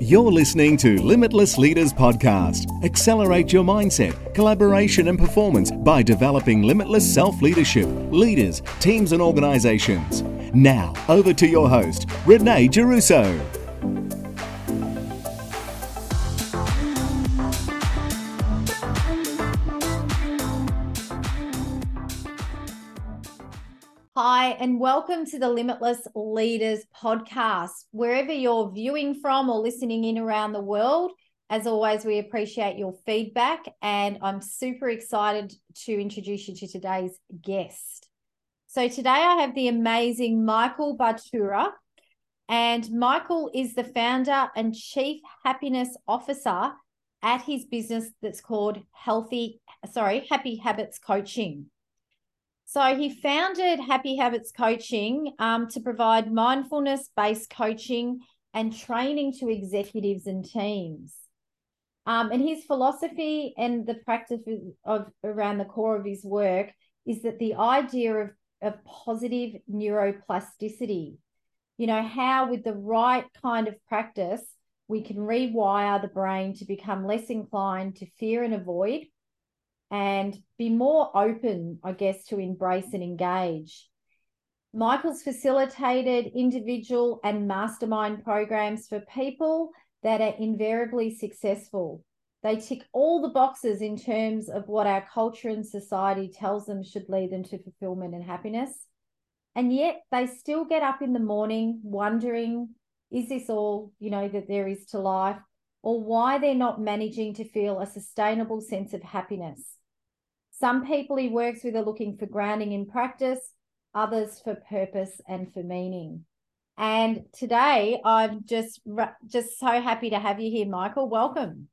You're listening to Limitless Leaders Podcast. Accelerate your mindset, collaboration, and performance by developing limitless self leadership, leaders, teams, and organizations. Now, over to your host, Renee Geruso. And welcome to the Limitless Leaders podcast. Wherever you're viewing from or listening in around the world, as always, we appreciate your feedback. And I'm super excited to introduce you to today's guest. So, today I have the amazing Michael Bartura. And Michael is the founder and chief happiness officer at his business that's called Healthy, sorry, Happy Habits Coaching. So he founded Happy Habits Coaching um, to provide mindfulness based coaching and training to executives and teams. Um, and his philosophy and the practice of, of around the core of his work is that the idea of, of positive neuroplasticity, you know, how with the right kind of practice, we can rewire the brain to become less inclined to fear and avoid and be more open, I guess, to embrace and engage. Michael's facilitated individual and mastermind programs for people that are invariably successful. They tick all the boxes in terms of what our culture and society tells them should lead them to fulfillment and happiness. And yet they still get up in the morning wondering, is this all, you know, that there is to life? Or why they're not managing to feel a sustainable sense of happiness. Some people he works with are looking for grounding in practice, others for purpose and for meaning. And today I'm just just so happy to have you here, Michael. Welcome.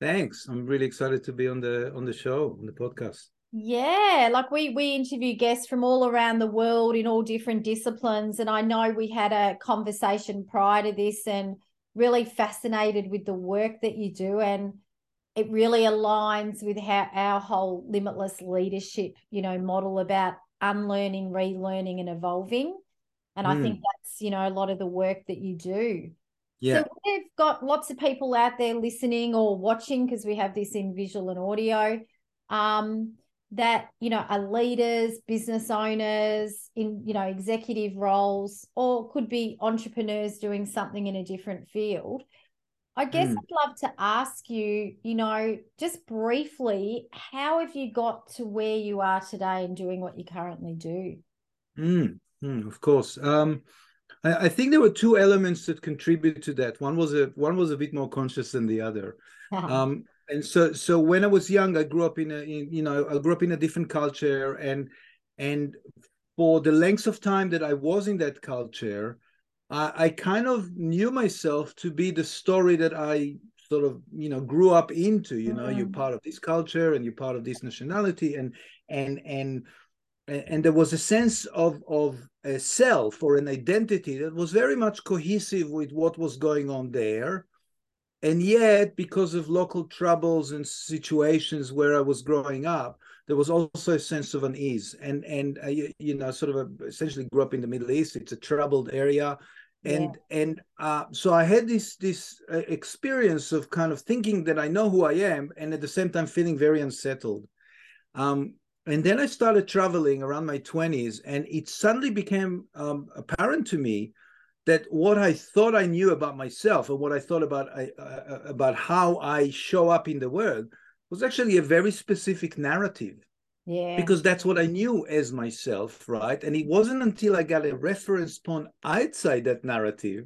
Thanks. I'm really excited to be on the on the show, on the podcast. Yeah, like we we interview guests from all around the world in all different disciplines and I know we had a conversation prior to this and really fascinated with the work that you do and it really aligns with how our whole limitless leadership, you know, model about unlearning, relearning, and evolving. And mm. I think that's, you know, a lot of the work that you do. Yeah. So we've got lots of people out there listening or watching because we have this in visual and audio. Um, that you know are leaders business owners in you know executive roles or could be entrepreneurs doing something in a different field I guess mm. I'd love to ask you, you know, just briefly, how have you got to where you are today and doing what you currently do? Mm, mm, of course. Um, I, I, think there were two elements that contributed to that. One was a one was a bit more conscious than the other. um, and so so when I was young, I grew up in a in, you know I grew up in a different culture, and and for the length of time that I was in that culture, I, I kind of knew myself to be the story that I sort of you know grew up into you know mm-hmm. you're part of this culture and you're part of this nationality and and and and there was a sense of of a self or an identity that was very much cohesive with what was going on there and yet because of local troubles and situations where i was growing up there was also a sense of unease. And and uh, you, you, know sort of a, essentially grew up in the middle east. It's a troubled area. And yeah. and uh, so i had this this uh, experience of kind of thinking that i know who i am and at the same time feeling very unsettled. Um, and then i started traveling around my 20s and it suddenly became um, apparent to me that what i thought i knew about myself and what i thought about uh, uh about how i show up in the world was actually a very specific narrative yeah. Because that's what I knew as myself, right? And it wasn't until I got a reference point outside that narrative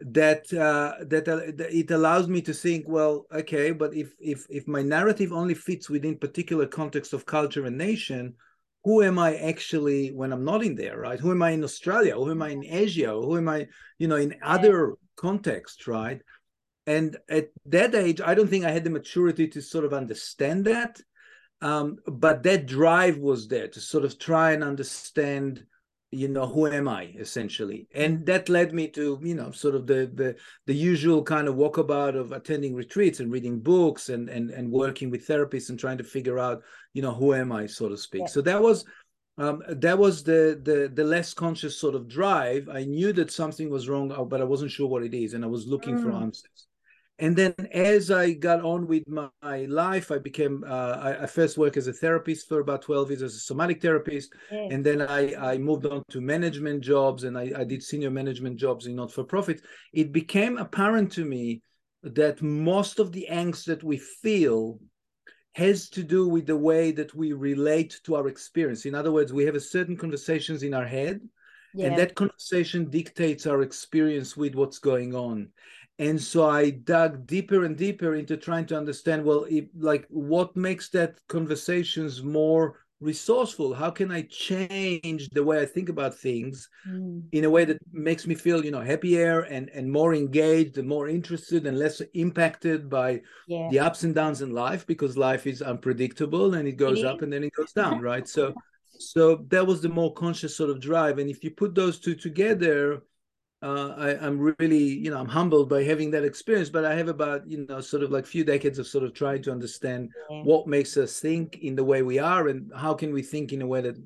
that uh, that uh, it allows me to think, well, okay, but if if if my narrative only fits within particular context of culture and nation, who am I actually when I'm not in there, right? Who am I in Australia? Who am I in Asia? Who am I, you know, in other contexts, right? And at that age, I don't think I had the maturity to sort of understand that um, but that drive was there to sort of try and understand you know who am i essentially and that led me to you know sort of the the the usual kind of walkabout of attending retreats and reading books and and and working with therapists and trying to figure out you know who am i so to speak yeah. so that was um, that was the, the the less conscious sort of drive. I knew that something was wrong, uh, but I wasn't sure what it is, and I was looking mm. for answers. And then, as I got on with my, my life, I became. Uh, I, I, first worked as a therapist for about twelve years as a somatic therapist, yes. and then I, I moved on to management jobs, and I, I did senior management jobs in not for profit. It became apparent to me that most of the angst that we feel has to do with the way that we relate to our experience. In other words, we have a certain conversations in our head, yeah. and that conversation dictates our experience with what's going on. And so I dug deeper and deeper into trying to understand, well, it, like what makes that conversations more resourceful. How can i change the way i think about things mm. in a way that makes me feel you know happier and and more engaged and more interested and less impacted by yeah. the ups and downs in life? Because life is unpredictable and it goes it up and then it goes down right? So so that was the more conscious sort of drive. And if you put those two together uh, I, am really, you know, I'm humbled by having that experience. But I have about, you know, sort of like few decades of sort of trying to understand yeah. what makes us think in the way we are, and how can we think in a way that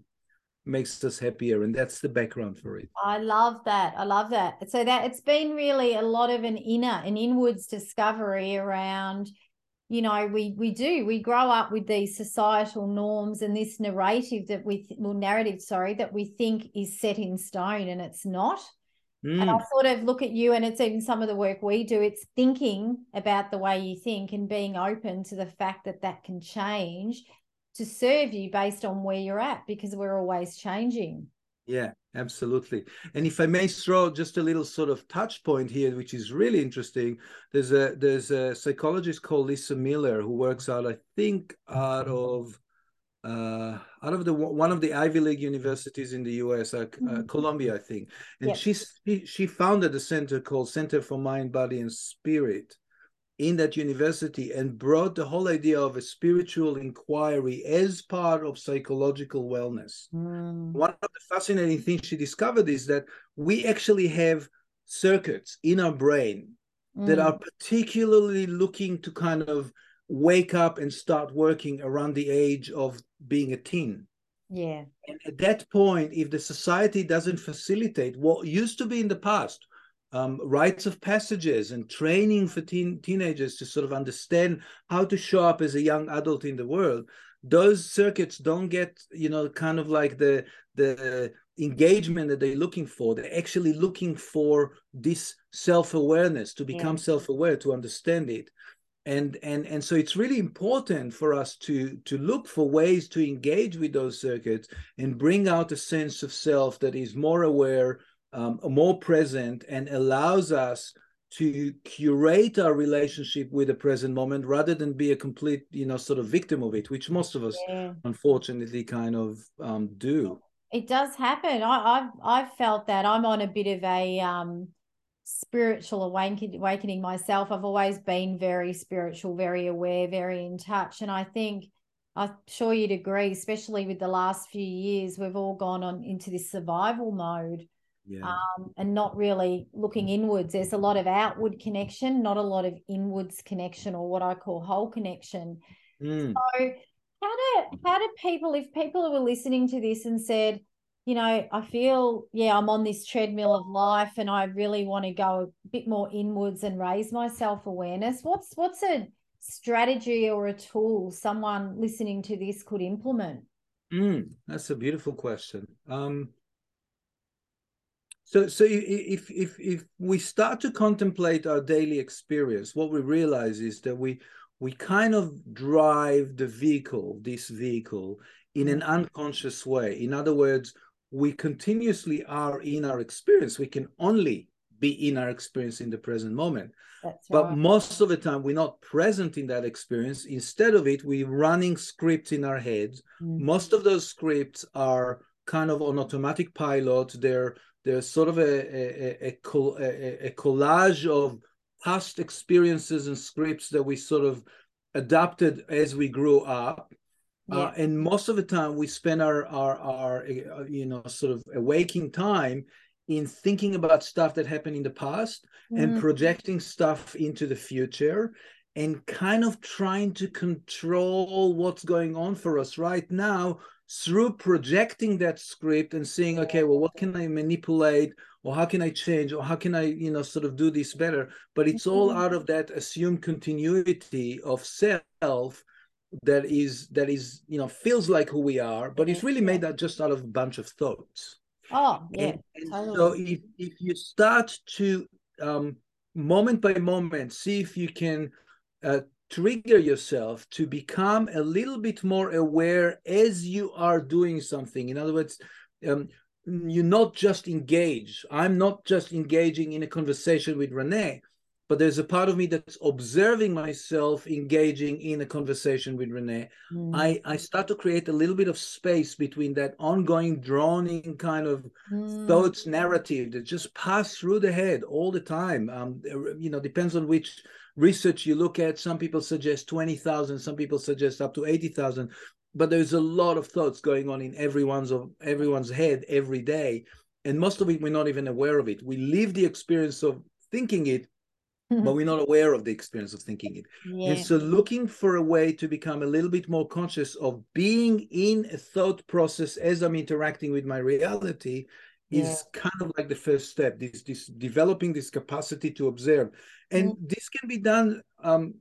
makes us happier. And that's the background for it. I love that. I love that. So that it's been really a lot of an inner, an inwards discovery around you know we we do we grow up with these societal norms and this narrative that we well narrative sorry that we think is set in stone and it's not Mm. And I sort of look at you, and it's even some of the work we do, it's thinking about the way you think and being open to the fact that that can change to serve you based on where you're at because we're always changing. Yeah, absolutely. And if I may throw just a little sort of touch point here, which is really interesting, there's a there's a psychologist called Lisa Miller who works out, I think, out of uh, out of the one of the Ivy League universities in the U.S., uh, uh, mm-hmm. Columbia, I think, and she, she she founded a center called Center for Mind, Body, and Spirit in that university, and brought the whole idea of a spiritual inquiry as part of psychological wellness. Mm. One of the fascinating things she discovered is that we actually have circuits in our brain mm. that are particularly looking to kind of wake up and start working around the age of being a teen. Yeah. And at that point, if the society doesn't facilitate what used to be in the past, um, rites of passages and training for teen, teenagers to sort of understand how to show up as a young adult in the world, those circuits don't get, you know, kind of like the the engagement that they're looking for. They're actually looking for this self-awareness to become yeah. self-aware, to understand it and and and so it's really important for us to to look for ways to engage with those circuits and bring out a sense of self that is more aware um, more present and allows us to curate our relationship with the present moment rather than be a complete you know sort of victim of it which most of us yeah. unfortunately kind of um, do it does happen I, i've i've felt that i'm on a bit of a um spiritual awakening, awakening myself. I've always been very spiritual, very aware, very in touch. And I think I'm sure you'd agree, especially with the last few years, we've all gone on into this survival mode. Yeah. Um, and not really looking inwards. There's a lot of outward connection, not a lot of inwards connection, or what I call whole connection. Mm. So, how do how do people, if people were listening to this and said, you know, I feel, yeah, I'm on this treadmill of life and I really want to go a bit more inwards and raise my self-awareness. What's what's a strategy or a tool someone listening to this could implement? Mm, that's a beautiful question. Um, so, so if if if we start to contemplate our daily experience, what we realize is that we we kind of drive the vehicle, this vehicle, in an mm. unconscious way. In other words, we continuously are in our experience. We can only be in our experience in the present moment. That's but right. most of the time, we're not present in that experience. Instead of it, we're running scripts in our heads. Mm-hmm. Most of those scripts are kind of on automatic pilot. They're they're sort of a a, a, a, a collage of past experiences and scripts that we sort of adapted as we grew up yeah. Uh, and most of the time we spend our, our our uh, you know sort of waking time in thinking about stuff that happened in the past mm. and projecting stuff into the future and kind of trying to control what's going on for us right now through projecting that script and seeing okay, well, what can I manipulate or how can I change or how can I, you know, sort of do this better? But it's all mm-hmm. out of that assumed continuity of self that is that is you know feels like who we are but it's really made that just out of a bunch of thoughts. Oh yeah and, and totally. so if, if you start to um moment by moment see if you can uh, trigger yourself to become a little bit more aware as you are doing something. In other words um, you not just engage i'm not just engaging in a conversation with renee but there's a part of me that's observing myself engaging in a conversation with renee mm. i i start to create a little bit of space between that ongoing droning kind of mm. thoughts narrative that just pass through the head all the time. Um you know depends on which research you look at. Some people suggest 20000 some people suggest up to 80000 but there's a lot of thoughts going on in everyone's of everyone's head every day. And most of it we're not even aware of it. We live the experience of thinking it but we're not aware of the experience of thinking it. Yeah. And so looking for a way to become a little bit more conscious of being in a thought process as I'm interacting with my reality is yeah. kind of like the first step this this developing this capacity to observe and mm-hmm. this can be done um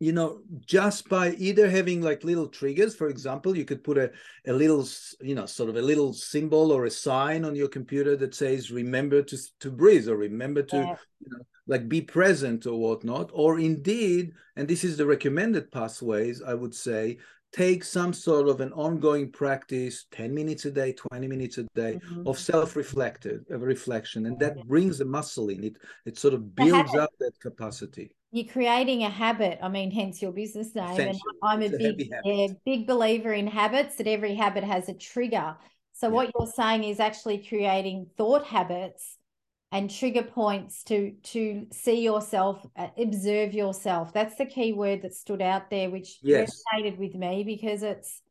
you know just by either having like little triggers for example you could put a, a little you know sort of a little symbol or a sign on your computer that says remember to to breathe or remember to yeah. you know like be present or whatnot, or indeed, and this is the recommended pathways, I would say, take some sort of an ongoing practice 10 minutes a day 20 minutes a day mm-hmm. of self-reflective of reflection and that brings the muscle in. It it sort of builds up that capacity. You're creating a habit. I mean hence your business name and i'm a, a big yeah, big believer in habits that every habit has a trigger. So yeah. what you're saying is actually creating thought habits and trigger points to to see yourself uh, observe yourself. That's the key word that stood out there which yes. resonated with me because it's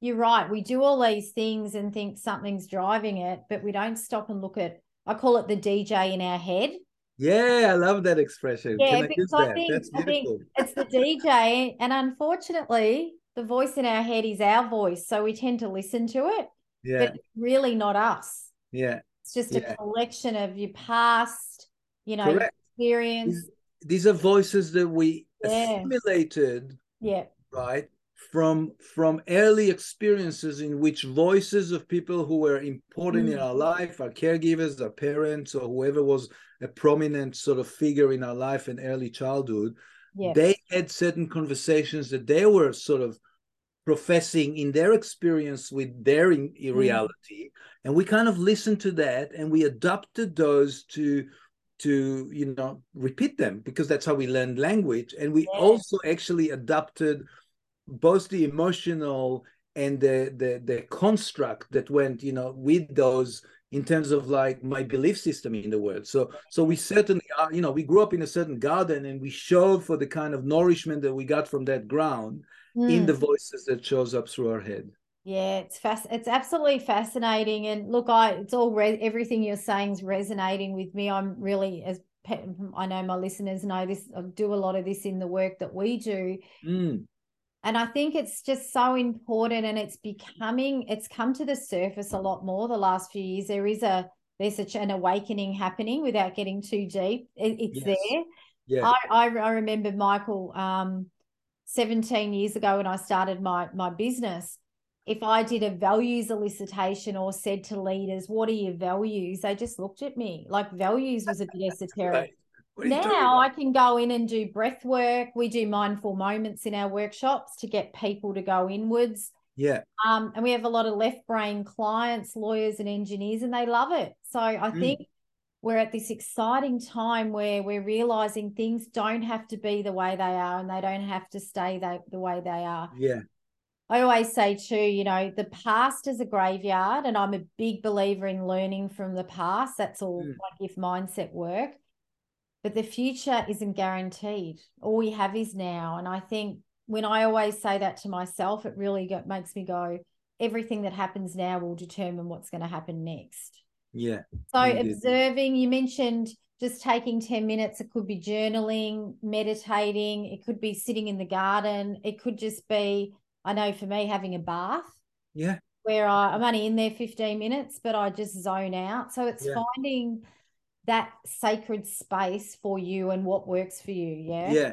you're right we do all these things and think something's driving it but we don't stop and look at i call it the dj in our head. Yeah i love that expression. Yeah because I, think, That's I think it's the dj and unfortunately the voice in our head is our voice so we tend to listen to it yeah. but really not us. Yeah it's just yeah. a collection of your past, you know, Correct. experience. These, are voices that we yeah. assimilated. Yeah. Right. From from early experiences in which voices of people who were important mm. in our life, our caregivers, our parents, or whoever was a prominent sort of figure in our life in early childhood, yeah. they had certain conversations that they were sort of professing in their experience with their in, in mm. reality and we kind of listened to that and we adopted those to to you know repeat them because that's how we learn language and we yeah. also actually adopted both the emotional and the, the the construct that went you know with those in terms of like my belief system in the world so so we certainly are you know we grew up in a certain garden and we showed for the kind of nourishment that we got from that ground mm. in the voices that shows up through our head yeah, it's fast. It's absolutely fascinating. And look, I it's all re- everything you're saying is resonating with me. I'm really as I know my listeners know this. I do a lot of this in the work that we do. Mm. And I think it's just so important, and it's becoming. It's come to the surface a lot more the last few years. There is a there's such an awakening happening without getting too deep. It, it's yes. there. Yeah. I, I I remember Michael um 17 years ago when I started my my business if I did a values elicitation or said to leaders, What are your values? They just looked at me like values was a bit esoteric. Now I can go in and do breath work. We do mindful moments in our workshops to get people to go inwards. Yeah. Um, and we have a lot of left brain clients, lawyers, and engineers, and they love it. So I mm. think we're at this exciting time where we're realizing things don't have to be the way they are and they don't have to stay the, the way they are. Yeah. I always say too, you know, the past is a graveyard, and I'm a big believer in learning from the past. That's all mm. my gift mindset work. But the future isn't guaranteed. All we have is now. And I think when I always say that to myself, it really makes me go, everything that happens now will determine what's going to happen next. Yeah. So observing, you mentioned just taking 10 minutes. It could be journaling, meditating, it could be sitting in the garden, it could just be I know for me, having a bath. Yeah. where I, I'm only in there 15 minutes, but I just zone out. So it's Yeah. finding that sacred space for you and what works for you. Yeah. yeah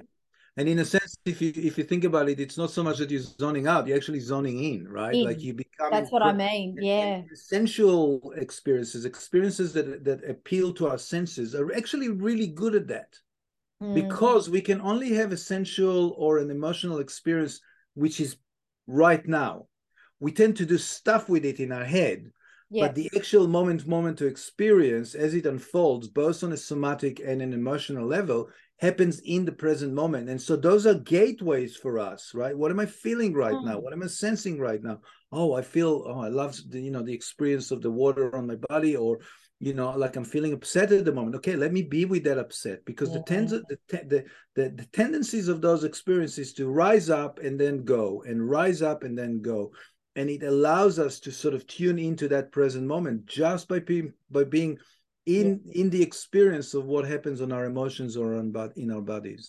and in a sense if you if you think about it it's not so much that you're zoning out you're actually zoning in right like you become That's what I mean. Yeah. essential experiences experiences that that appeal to our senses are actually really good at that Mm. because we can only have essential or an emotional experience which is right now we tend to do stuff with it in our head yeah. but the actual moment moment to experience as it unfolds both on a somatic and an emotional level happens in the present moment. And so those are gateways for us right? What am i feeling right now? Mm. what am i sensing right now? Oh i feel oh i love the you know the experience of the water on my body or you know like i'm feeling upset at the moment. Okay let me be with that upset because the, tens- Yeah. the, te- the the the tendencies of those experiences to rise up and then go and rise up and then go. And it allows us to sort of tune into that present moment just by being by being in in the experience of what happens on our emotions or on but in our bodies.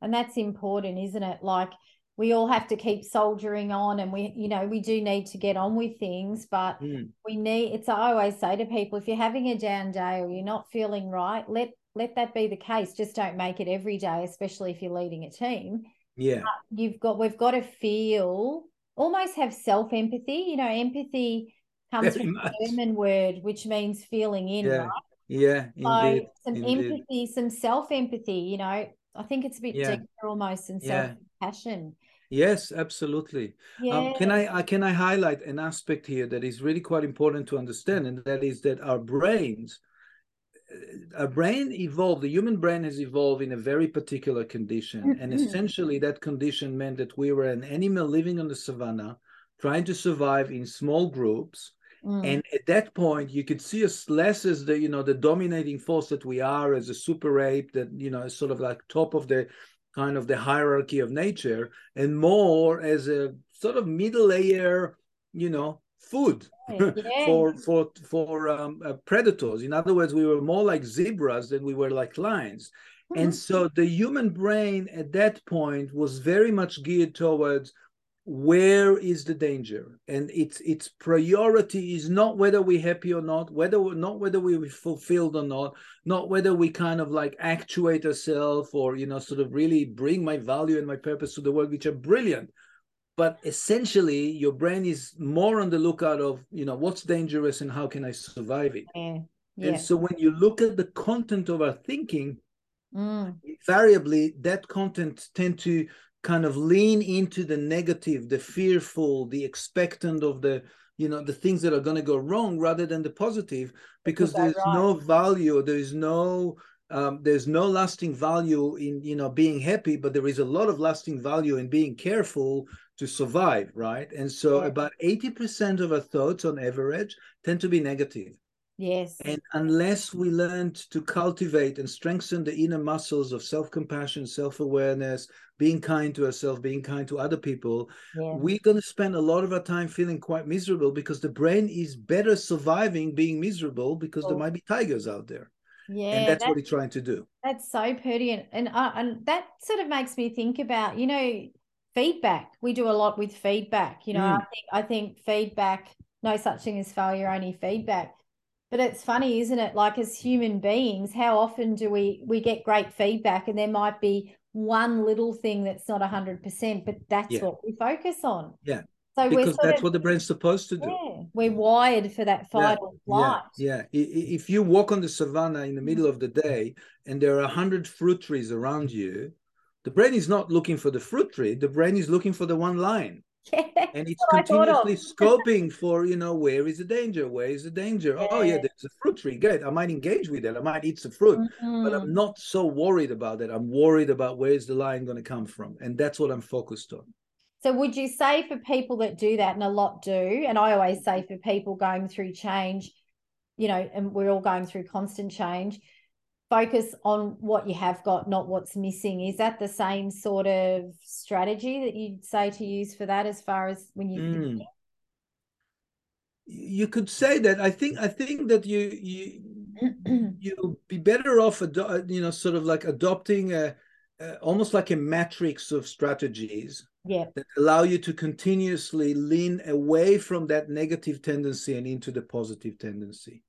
And that's important isn't it? Like we all have to keep soldiering on and we you know we do need to get on with things but Mm, we need it's i always say to people if you're having a down day or you're not feeling right let let that be the case. Just don't make it every day especially if you're leading a team. Yeah. You've got we've got to feel almost have self empathy you know empathy comes Very from much. the german word which means feeling in yeah. right yeah so indeed some indeed. empathy some self empathy you know i think it's a bit Yeah. deeper almost than self compassion yes absolutely yeah Um, can I, I can I highlight an aspect here that is really quite important to understand, and that is that our brains, uh, our brain evolved. The human brain has evolved in a very particular condition, and essentially that condition meant that we were an animal living on the savannah, trying to survive in small groups. Mm. And at that point, you could see us less as the you know the dominating force that we are as a super ape that you know is sort of like top of the kind of the hierarchy of nature, and more as a sort of middle layer, you know, food Yeah, for for for um, uh, predators. In other words, we were more like zebras than we were like lions. And Mhm. so the human brain at that point was very much geared towards where is the danger? And its its priority is not whether we're happy or not whether we're not whether we're fulfilled or not not whether we kind of like actuate ourselves or you know sort of really bring my value and my purpose to the world which are brilliant. But essentially your brain is more on the lookout of you know what's dangerous and how can i survive it? Yeah. Yeah. and so when you look at the content of our thinking Mm. invariably that content tend to kind of lean into the negative the fearful the expectant of the you know the things that are going to go wrong rather than the positive because there's right. no value there is no um, there's no lasting value in you know being happy but there is a lot of lasting value in being careful to survive right? And so about 80% of our thoughts on average tend to be negative yes and unless we learn to cultivate and strengthen the inner muscles of self compassion, self awareness, being kind to ourselves, being kind to other people, yeah we're going to spend a lot of our time feeling quite miserable because the brain is better surviving being miserable because there Oh. might be tigers out there. yeah and that's that- what it's trying to do. That's so pertinent, and uh, and that sort of makes me think about you know feedback. We do a lot with feedback. You know, I Mm. think I think feedback. No such thing as failure, only feedback. But it's funny, isn't it? Like as human beings, how often do we we get great feedback, and there might be one little thing that's not hundred percent, but that's Yeah. what we focus on. Yeah, So Because that's of what the brain's supposed to do. yeah, we're wired for that fight or Yeah, flight. yeah. I- If you walk on the savannah in the mm-hmm. middle of the day and there are a hundred fruit trees around you, the brain is not looking for the fruit tree. The brain is looking for the one line, Yeah. and it's what I thought of. continuously scoping for you know where is the danger, where is the danger. Oh yeah, there's a fruit tree. Great, I might engage with it. I might eat some fruit, but Mm. I'm not so worried about that. I'm worried about where is the lion going to come from, and that's what I'm focused on. So would you say for people that do that, and a lot do, and I always say for people going through change, you know, and we're all going through constant change, focus on what you have got, not what's missing. Is that the same sort of strategy that you'd say to use for that as far as when you Mm. You could say that. I think. I think that you you you'll be better off you know sort of like adopting a uh, almost like a matrix of strategies yeah. that allow you to continuously lean away from that negative tendency and into the positive tendency.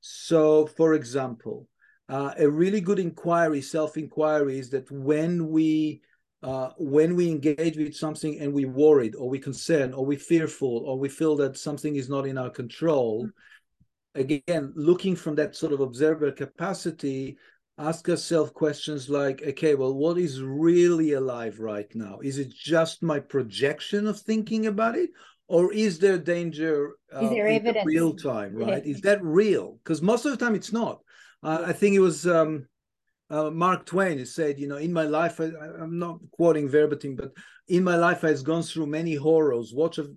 So, for example, uh, a really good inquiry, self-inquiry, is that when we uh, when we engage with something and we worried or we concerned or we fearful or we feel that something is not in our control, mm-hmm. again, looking from that sort of observer capacity, ask ourselves questions like, okay, well, what is really alive right now? Is it just my projection of thinking about it? Or is there danger uh, is there evidence? real time, right? Is that real? Because most of the time it's not. Uh, I think it was um, uh, Mark Twain who said, you know, in my life, I, am not quoting verbatim, but in my life, I've gone through many horrors. What of,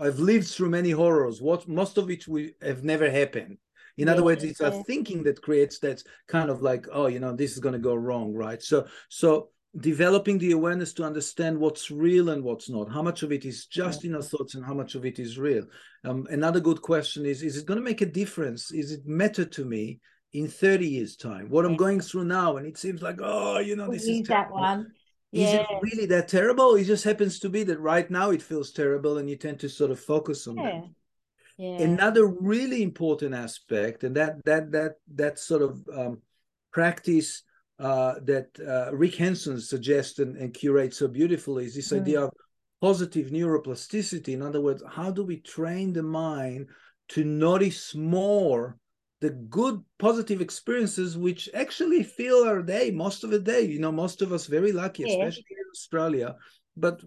I've lived through many horrors. What most of which we have never happened. In yeah, other words, it's yeah. our thinking that creates that kind of like, oh, you know, this is going to go wrong, right? So, so developing the awareness to understand what's real and what's not how much of it is just yeah. in our thoughts and how much of it is real um, another good question is is it going to make a difference is it matter to me in 30 years time what yeah. i'm going through now and it seems like oh you know this is that one yeah. is it really that terrible it just happens to be that right now it feels terrible and you tend to sort of focus on that yeah. Another really important aspect, and that that that that sort of um, practice uh, that uh, Rick Hanson suggests and, and, curates so beautifully is this mm. idea of positive neuroplasticity. In other words, how do we train the mind to notice more the good positive experiences which actually fill our day most of the day? You know, most of us very lucky, yeah. especially in Australia. But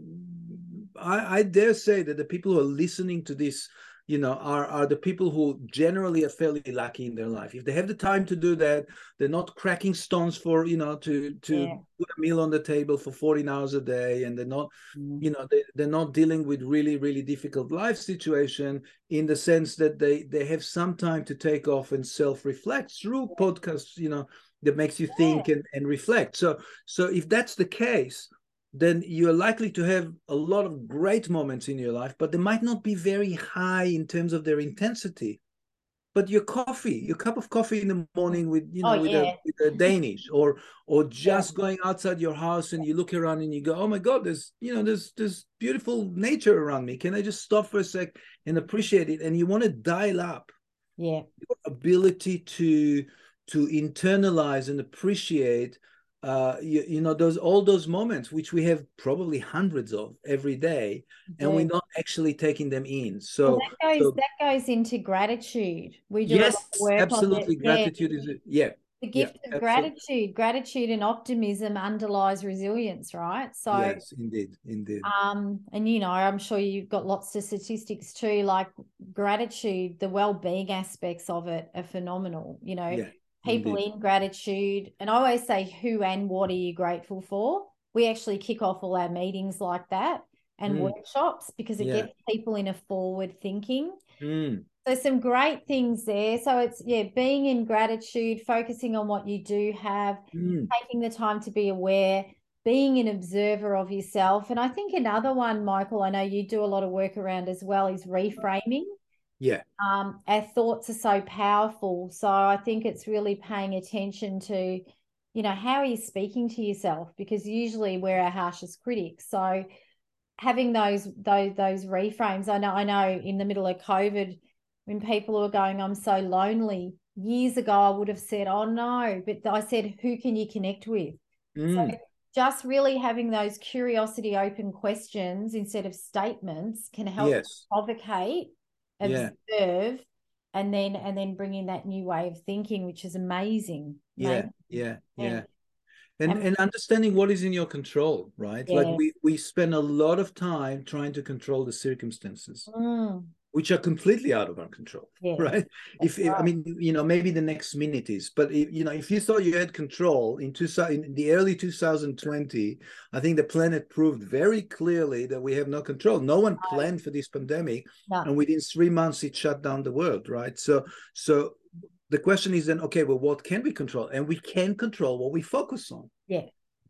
I, I dare say that the people who are listening to this you know are are the people who generally are fairly lucky in their life if they have the time to do that they're not cracking stones for you know to to yeah. put a meal on the table for 14 hours a day and they're not mm. you know they, they're not dealing with really really difficult life situation in the sense that they they have some time to take off and self-reflect through podcasts you know that makes you think yeah. and, and reflect so so if that's the case then you're likely to have a lot of great moments in your life, but they might not be very high in terms of their intensity. But your coffee, your cup of coffee in the morning with you know oh, with, yeah. a, with, a, Danish, or or just yeah. going outside your house and you look around and you go, oh my God, there's you know there's there's beautiful nature around me. Can I just stop for a sec and appreciate it? And you want to dial up, yeah, your ability to to internalize and appreciate uh, you, you, know those all those moments which we have probably hundreds of every day and we're not actually taking them in. So well, that goes so, that goes into gratitude. We do yes absolutely. Gratitude yeah. is yeah. The gift yeah, of gratitude. Gratitude and optimism underlies resilience right? So yes indeed indeed. Um and you know i'm sure you've got lots of statistics too like gratitude the well-being aspects of it are phenomenal you know? Yeah people Indeed. in gratitude. And I always say, who and what are you grateful for? We actually kick off all our meetings like that and mm. workshops because it yeah. gets people in a forward thinking. Mm. So some great things there. So it's yeah, being in gratitude, focusing on what you do have, mm. taking the time to be aware, being an observer of yourself. And I think another one, Michael, I know you do a lot of work around as well, is reframing. Yeah. Um, our thoughts are so powerful. So I think it's really paying attention to, you know, how are you speaking to yourself? Because usually we're our harshest critics. So having those those those reframes. I know I know in the middle of COVID, when people were going, I'm so lonely. Years ago, I would have said, Oh no, but I said, who can you connect with? Mm. So just really having those curiosity open questions instead of statements can help yes. provocate observe yeah. and then and then bring in that new way of thinking which is amazing. Yeah yeah yeah. And, and, and understanding what is in your control right? Yeah. like we we spend a lot of time trying to control the circumstances. Mm which are completely out of our control yeah. right if right. i mean you know maybe the next minute is but if, you know if you thought you had control in, two, in the early 2020 i think the planet proved very clearly that we have no control no one planned for this pandemic no. and within three months it shut down the world right so so the question is then okay well what can we control and we can control what we focus on yeah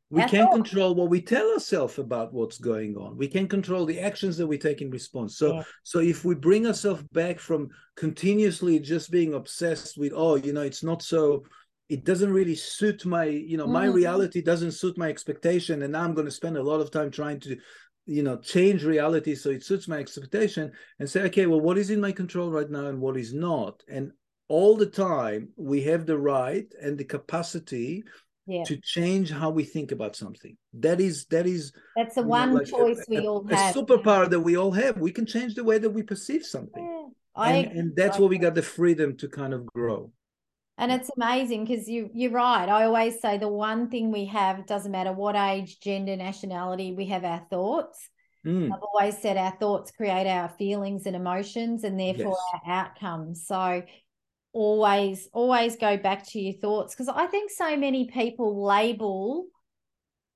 we That's can all. control what we tell ourselves about what's going on. We can control the actions that we take in response. So, yeah. so if we bring ourselves back from continuously just being obsessed with, oh, you know, it's not so, it doesn't really suit my you know my Mm. reality doesn't suit my expectation and now i'm going to spend a lot of time trying to you know change reality so it suits my expectation and say okay well what is in my control right now and what is not and all the time we have the right and the capacity Yeah. to change how we think about something that is that is That's the you know, one like a- choice we a, all a have. superpower that we all have we can change the way that we perceive something Yeah, I and, and that's where we got the freedom to kind of grow And it's amazing because you you're right. I always say the one thing we have doesn't matter what age, gender, nationality, we have our thoughts. Mm, I've always said our thoughts create our feelings and emotions and therefore Yes. our outcomes. So always always go back to your thoughts because I think so many people label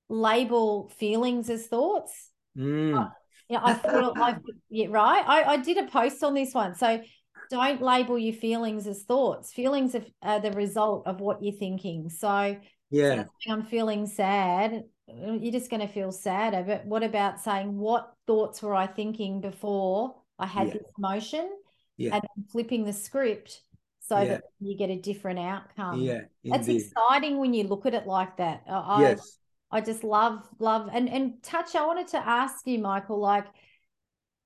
label feelings as thoughts. mm, Yeah, I feel like yeah, right. I, I did a post on this one. So don't label your feelings as thoughts. Feelings are, are the result of what you're thinking. So yeah I'm feeling sad, you're just going to feel sadder. But what about saying what thoughts were I thinking before I had Yeah. this emotion yeah and flipping the script so Yeah. that you get a different outcome. yeah It's indeed exciting when you look at it like that. I, yes I just love, love, and and touch. I wanted to ask you, Michael. Like,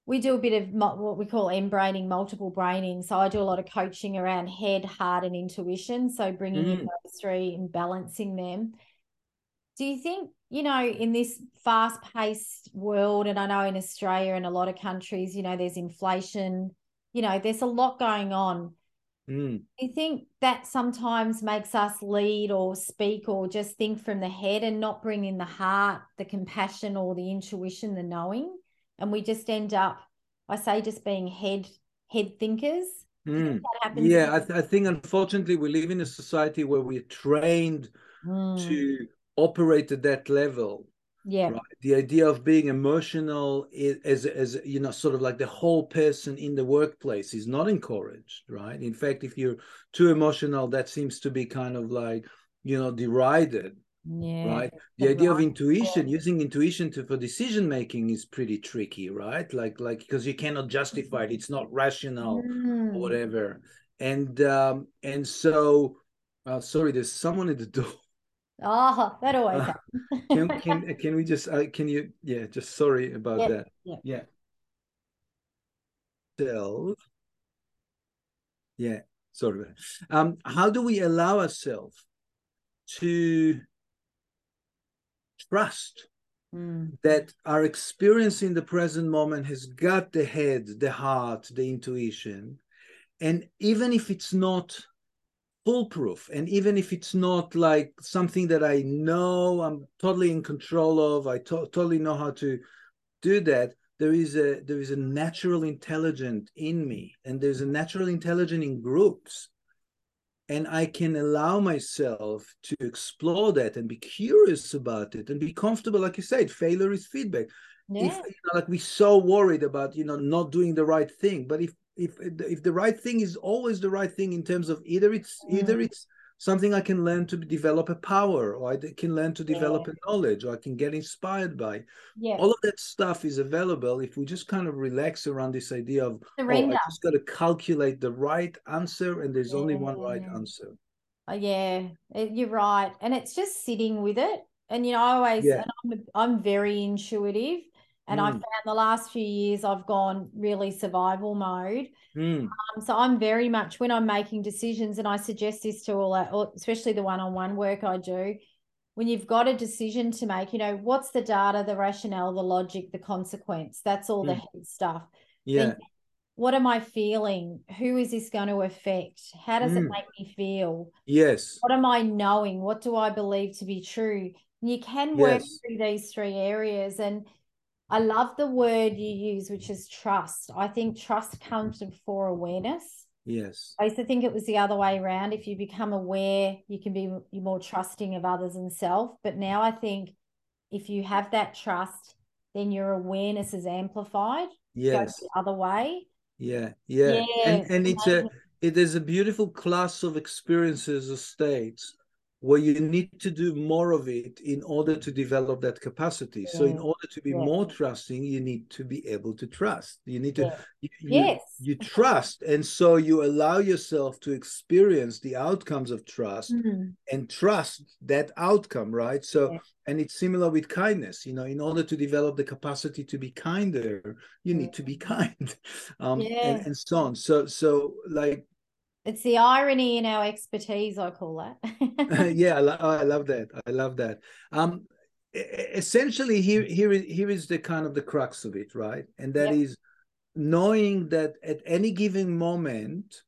we do a bit of what we call mBraining, multiple braining. So I do a lot of coaching around head, heart, and intuition. So bringing in Mm. those three and balancing them. Do you think you know in this fast-paced world, and I know in Australia and a lot of countries, you know, there's inflation. You know, there's a lot going on. Mm. Do you think that sometimes makes us lead or speak or just think from the head and not bring in the heart, the compassion or the intuition, the knowing? And we just end up, I say, just being head head thinkers. Mm. Happens. Yeah, I, th- I think unfortunately we live in a society where we're trained Mm, to operate at that level. Yeah. Right. The idea of being emotional is, as as you know, sort of like the whole person in the workplace is not encouraged, right? In fact, if you're too emotional, that seems to be kind of like you know derided, Yeah. right? The idea of right intuition, using intuition to for decision making, is pretty tricky, right? Like like because you cannot justify it; it's not rational or Mm. whatever. And um and so, uh, sorry, there's someone at the door. Oh, that always Uh, can can can we just uh, can you yeah just sorry about Yeah, that. yeah. yeah. Self yeah sorry about that. um how do we allow ourselves to trust Mm, that our experience in the present moment has got the head the heart the intuition? And even if it's not foolproof. And even if it's not like something that i know i'm totally in control of i to- totally know how to do that there is a there is a natural intelligence in me. And there's a natural intelligence in groups. And i can allow myself to explore that and be curious about it and be comfortable like you said failure is feedback. Yeah. if you know, like we're so worried about you know not doing the right thing but if if if the right thing is always the right thing in terms of either it's either Mm. it's something i can learn to develop a power or i can learn to develop Yeah. a knowledge or i can get inspired by Yeah. all of that stuff is available if we just kind of relax around this idea of oh i just got to calculate the right answer and there's only one right answer Uh, yeah, you're right. And it's just sitting with it. And, you know, I always, Yeah. and I'm, I'm very intuitive. And I Mm. found the last few years I've gone really survival mode. Mm, Um, so I'm very much when I'm making decisions, and I suggest this to all, our- especially the one-on-one work I do. When you've got a decision to make, you know, what's the data, the rationale, the logic, the consequence? That's all the Mm. head stuff. yeah Then what am I feeling? Who is this going to affect? How does it Mm. make me feel? yes What am I knowing? What do I believe to be true? And you can work Yes. through these three areas. And I love the word you use, which is trust. I think trust comes before awareness. yes I used to think it was the other way around. If you become aware, you can be more trusting of others and self. But now I think if you have that trust, then your awareness is amplified. Yes the other way. Yeah, yeah, Yeah, and and it's a it is a beautiful class of experiences or states where you need to do more of it in order to develop that capacity. Yeah. So in order to be yeah. more trusting, you need to be able to trust. You need to yeah. you, yes. you, trust. And so you allow yourself to experience the outcomes of trust mm-hmm. and trust that outcome, right? So and it's similar with kindness. You know, in order to develop the capacity to be kinder, you need to be kind. Um and, and so on. So so like it's the irony in our expertise i call that yeah I, lo- oh, I, love that. I love that. Um essentially here here is here is the kind of the crux of it right? And that yep. is knowing that at any given moment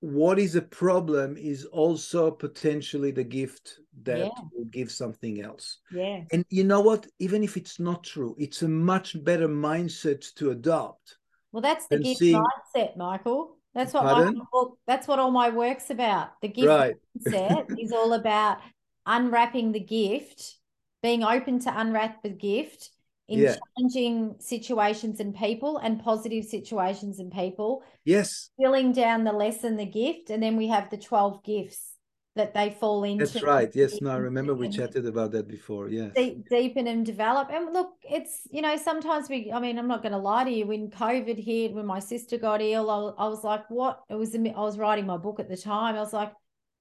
what is a problem is also potentially the gift that yeah. will give something else. Yeah. And you know what? Even if it's not true it's a much better mindset to adopt well that's the gift seeing... mindset michael that's what my book, that's what all my work's about. The gift right. set is all about unwrapping the gift, being open to unwrap the gift in yeah. challenging situations and people and positive situations and people. Yes. Filling down the lesson, the gift, and then we have the 12 gifts that they fall into. That's right. Yes. No, I remember we chatted about that before. Yeah. Deep, deepen and develop. And look, it's, you know, sometimes we, I mean, I'm not going to lie to you. When COVID hit, when my sister got ill, I, I was like, what? It was, I was writing my book at the time. I was like,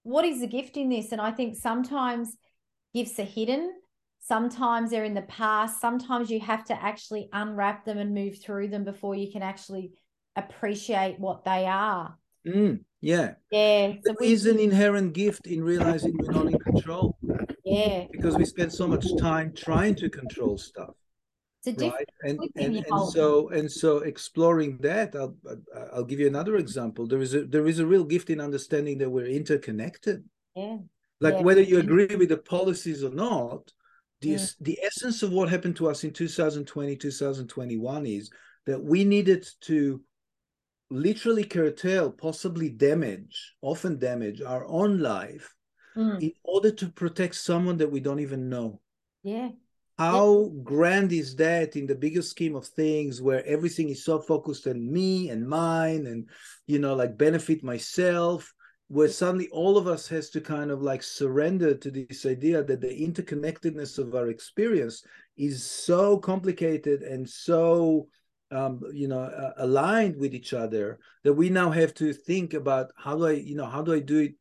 what is the gift in this? And I think sometimes gifts are hidden. Sometimes they're in the past. Sometimes you have to actually unwrap them and move through them before you can actually appreciate what they are. Mm. Yeah. Yeah. So there is an inherent gift in realizing we're not in control. Yeah. Because we spend so much time trying to control stuff. right. And and, and so and so exploring that, I'll I'll give you another example. There is a there is a real gift in understanding that we're interconnected. Yeah. Like yeah. whether you agree with the policies or not, the yeah. the essence of what happened to us in 2020, 2021 is that we needed to literally curtail, possibly damage, often damage our own life mm. in order to protect someone that we don't even know. Yeah. How yeah. grand is that in the bigger scheme of things where everything is so focused on me and mine and, you know, like benefit myself? Where suddenly all of us has to kind of like surrender to this idea that the interconnectedness of our experience is so complicated and so um, you know uh, aligned with each other that we now have to think about how do i you know how do i do it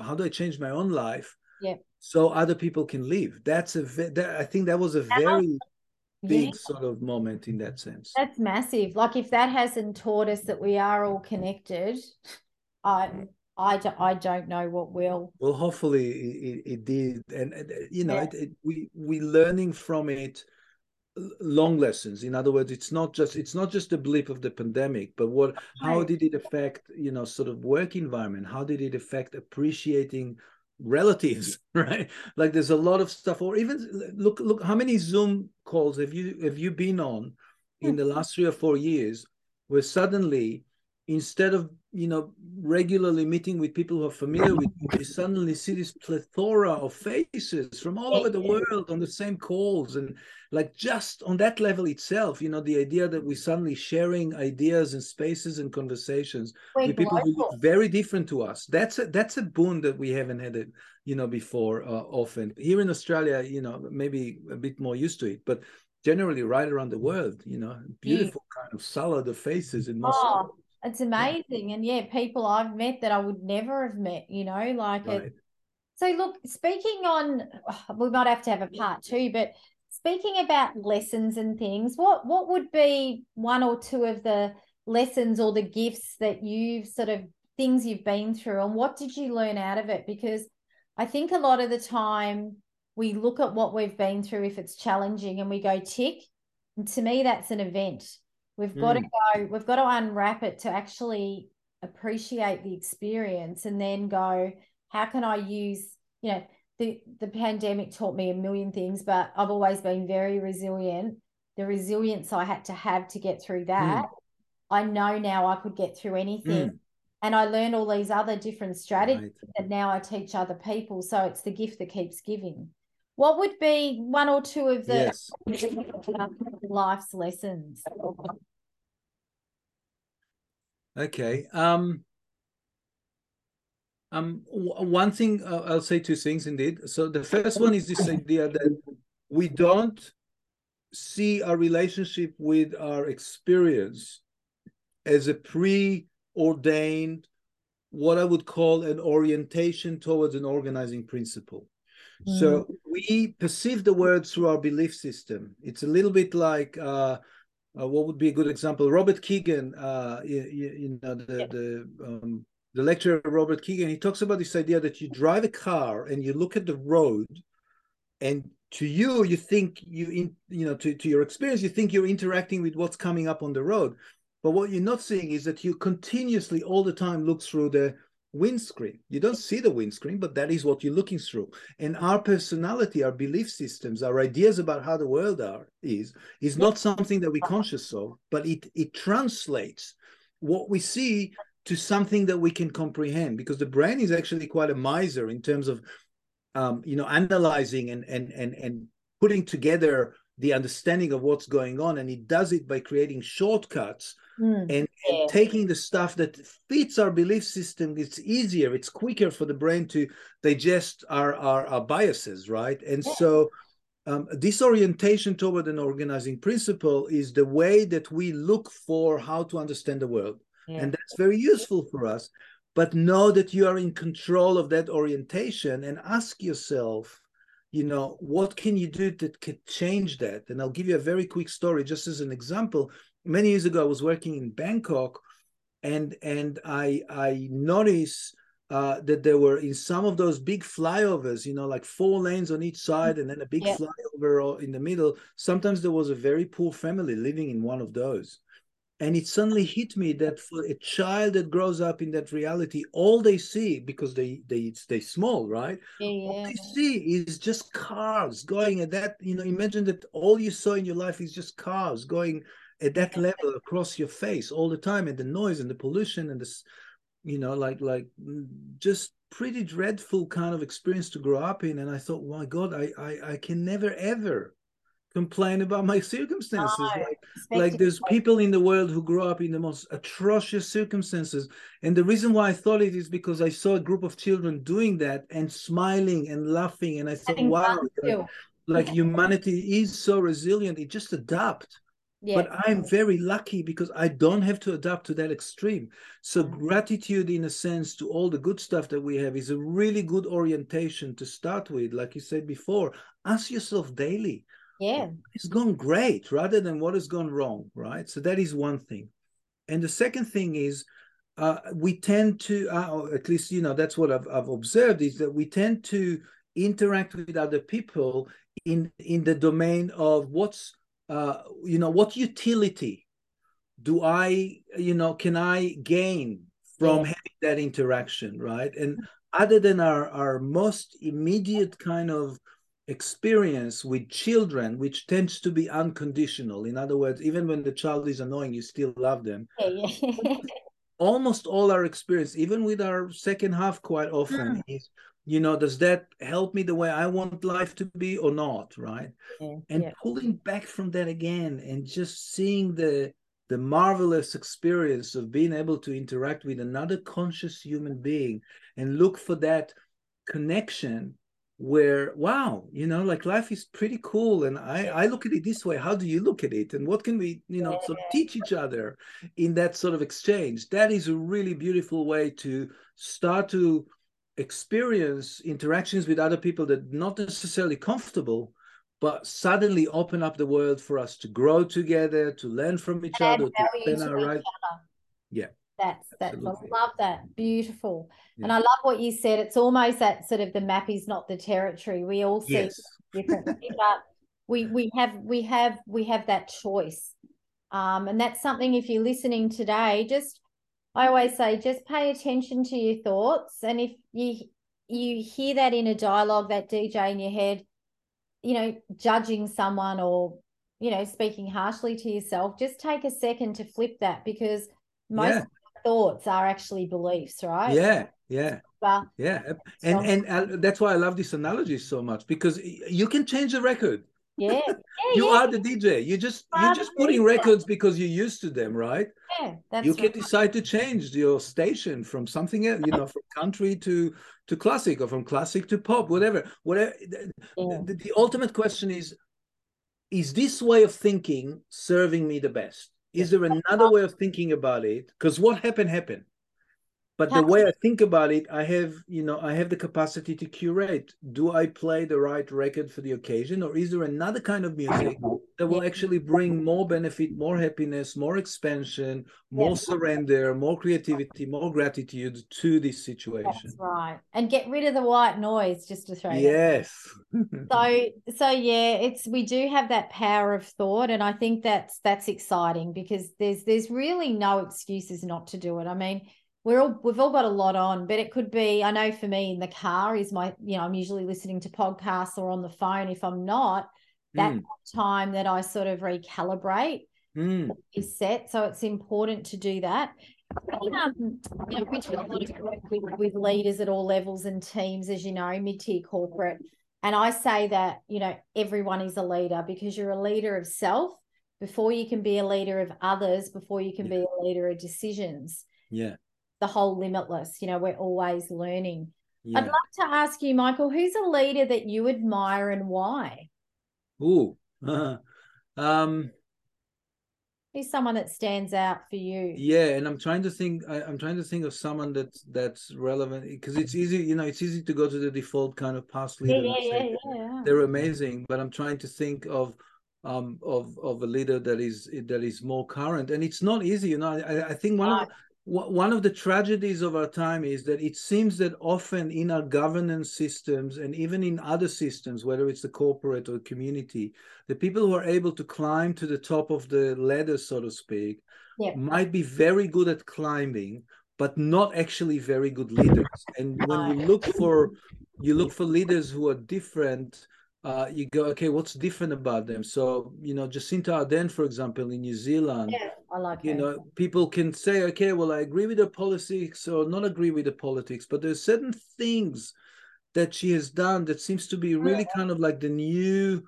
how do i change my own life yeah so other people can live that's a that, i think that was a very big yeah. sort of moment in that sense that's massive like if that hasn't taught us that we are all connected i I, do, I don't know what will. Well, hopefully it, it did, and, you know, yeah. it, it, we we learning from it long lessons. In other words it's not just it's not just a blip of the pandemic but what how did it affect you know sort of work environment? How did it affect appreciating relatives right? Like there's a lot of stuff or even look look how many zoom calls have you have you been on in hmm. the last three or four years where suddenly instead of you know regularly meeting with people who are familiar with you, you suddenly see this plethora of faces from all over the world on the same calls and like just on that level itself you know the idea that we're suddenly sharing ideas and spaces and conversations Wait, with people who look very different to us. That's a that's a boon that we haven't had it you know before uh, often. Here in australia you know maybe a bit more used to it but generally right around the world you know beautiful yeah. kind of salad of faces in most oh it's amazing. And yeah, people I've met that I would never have met, you know, like right. it. So look, speaking on we might have to have a part two, but speaking about lessons and things, what what would be one or two of the lessons or the gifts that you've sort of things you've been through and what did you learn out of it? Because I think a lot of the time we look at what we've been through if it's challenging and we go tick. And to me, that's an event We've got mm. to go, we've got to unwrap it to actually appreciate the experience and then go, how can I use, you know, the, the pandemic taught me a million things, but I've always been very resilient. The resilience I had to have to get through that, mm. I know now I could get through anything. Mm. And I learned all these other different strategies right. that now I teach other people. So it's the gift that keeps giving. What would be one or two of the yes. life's lessons? Okay. Um, Um, one thing uh, I'll say two things indeed. So the first one is this idea that we don't see our relationship with our experience as a preordained, what I would call an orientation towards an organizing principle. Mm. So we perceive the world through our belief system. It's a little bit like uh, uh, what would be a good example? Robert Kegan, uh, you, you, know, the yeah. the um, the lecturer Robert Kegan, He talks about this idea that you drive a car and you look at the road, and to you, you think you in you know to to your experience, you think you're interacting with what's coming up on the road. But what you're not seeing is that you continuously all the time look through the windscreen. You don't see the windscreen, but that is what you're looking through. And our personality, our belief systems, our ideas about how the world are is is not something that we're conscious of, but it it translates what we see to something that we can comprehend because the brain is actually quite a miser in terms of um, you know analyzing and and and and putting together the understanding of what's going on and it does it by creating shortcuts mm, and, yeah. taking the stuff that fits our belief system it's easier it's quicker for the brain to digest our our, our biases right and yeah. so um, this orientation toward an organizing principle is the way that we look for how to understand the world yeah. and that's very useful for us but know that you are in control of that orientation and ask yourself you know what can you do that could change that and i'll give you a very quick story just as an example many years ago i was working in bangkok and and i i noticed uh, that there were in some of those big flyovers, you know, like four lanes on each side and then a big yeah. flyover in the middle. Sometimes there was a very poor family living in one of those and it suddenly hit me that for a child that grows up in that reality all they see because they they stay small right yeah, all they see is just cars going at that you know imagine that all you saw in your life is just cars going at that level across your face all the time and the noise and the pollution and this you know like like mm, just pretty dreadful kind of experience to grow up in and i thought my god i i, I can never ever complain about my circumstances. Oh, like, like there's people in the world who grew up in the most atrocious circumstances. And the reason why I thought it is because I saw a group of children doing that and smiling and laughing. And I thought, wow, like, like humanity is so resilient. It just adapt. Yeah. But I'm very lucky because I don't have to adapt to that extreme. So mm-hmm. gratitude, in a sense, to all the good stuff that we have is a really good orientation to start with. Like you said before, ask yourself daily, yeah it's gone great rather than what has gone wrong right so that is one thing and the second thing is uh, we tend to uh, at least you know that's what I've, I've observed is that we tend to interact with other people in in the domain of what's uh, you know what utility do i you know can i gain from yeah. having that interaction right and other than our our most immediate kind of experience with children which tends to be unconditional in other words even when the child is annoying you still love them yeah, yeah. almost all our experience even with our second half quite often mm. is you know does that help me the way i want life to be or not right? Yeah, and pulling back from that again and just seeing the the marvelous experience of being able to interact with another conscious human being and look for that connection where wow you know like life is pretty cool and i i look at it this way. How do you look at it? And what can we you know sort of teach each other in that sort of exchange? That is a really beautiful way to start to experience interactions with other people that not necessarily comfortable but suddenly open up the world for us to grow together to learn from each other to our right yeah that's that's Absolutely. I love that. Beautiful. Yeah. And I love what you said. It's almost that sort of the map is not the territory. We all see yes. different but we we have we have we have that choice. Um, and that's something if you're listening today, just I always say just pay attention to your thoughts. And if you you hear that in a dialogue, that DJ in your head, you know, judging someone or you know, speaking harshly to yourself, just take a second to flip that because most yeah thoughts are actually beliefs, right? Yeah, yeah. Well, yeah, and and that's why I love this analogy so much because you can change the record. Yeah. yeah you yeah. are the DJ. You just you're just putting records because you're used to them, right? Yeah, that's you right. can decide to change your station from something else, you know, from country to to classic or from classic to pop, whatever. Whatever. Yeah. The, the ultimate question is: Is this way of thinking serving me the best? Is there another way of thinking about it? Because what happened happened but the way i think about it i have you know i have the capacity to curate. Do i play the right record for the occasion or is there another kind of music that will actually bring more benefit more happiness more expansion more yes. surrender more creativity more gratitude to this situation? That's right. And get rid of the white noise just to throw yes. So so yeah it's we do have that power of thought and i think that's that's exciting because there's there's really no excuses not to do it. I mean we're all we've all got a lot on but it could be i know for me in the car is my you know i'm usually listening to podcasts or on the phone if i'm not that mm. time that i sort of recalibrate mm. is set so it's important to do that um, you know, with, with leaders at all levels and teams as you know mid-tier corporate and i say that you know everyone is a leader because you're a leader of self before you can be a leader of others before you can yeah. be a leader of decisions yeah the whole limitless. You know, we're always learning. Yeah. I'd love to ask you, Michael, who's a leader that you admire and why? Ooh, uh, um, who's someone that stands out for you? Yeah, and I'm trying to think. I, am trying to think of someone that's that's relevant because it's easy. You know, it's easy to go to the default kind of past leader. Yeah, yeah, yeah, yeah, They're amazing, but I'm trying to think of um of of a leader that is that is more current and it's not easy you know i, I think one of one of the tragedies of our time is that it seems that often in our governance systems and even in other systems, whether it's the corporate or community, the people who are able to climb to the top of the ladder, so to speak, yeah. might be very good at climbing, but not actually very good leaders. And when you look for you look for leaders who are different, uh, you go, okay, what's different about them? So, you know, Jacinda Ardern, for example, in New Zealand, yeah, I like you her. know, people can say, okay, well, I agree with the politics or not agree with the politics, but there's certain things that she has done that seems to be really yeah. kind of like the new,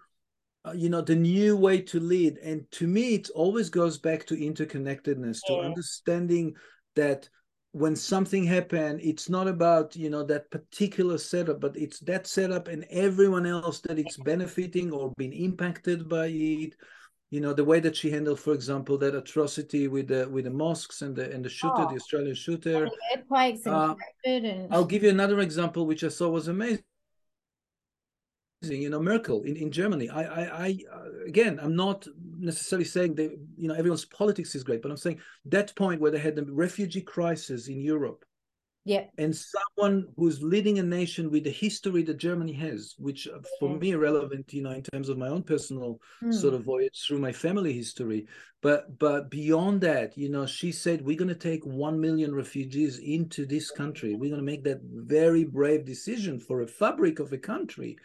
uh, you know, the new way to lead. And to me, it always goes back to interconnectedness, yeah. to understanding that when something happened it's not about you know that particular setup but it's that setup and everyone else that it's benefiting or been impacted by it. You know the way that she handled for example that atrocity with the with the mosques and the and the shooter oh, the australian shooter. Uh, i'll give you another example which i saw was amazing you know merkel in, in germany. I, I i again i'm not necessarily saying that you know everyone's politics is great but i'm saying that point where they had the refugee crisis in europe. Yeah. And someone who's leading a nation with the history that germany has which uh, for yeah. me relevant you know in terms of my own personal mm. sort of voyage through my family history. But but beyond that you know she said we're going to take 1 million refugees into this country. We're going to make that very brave decision for a fabric of a country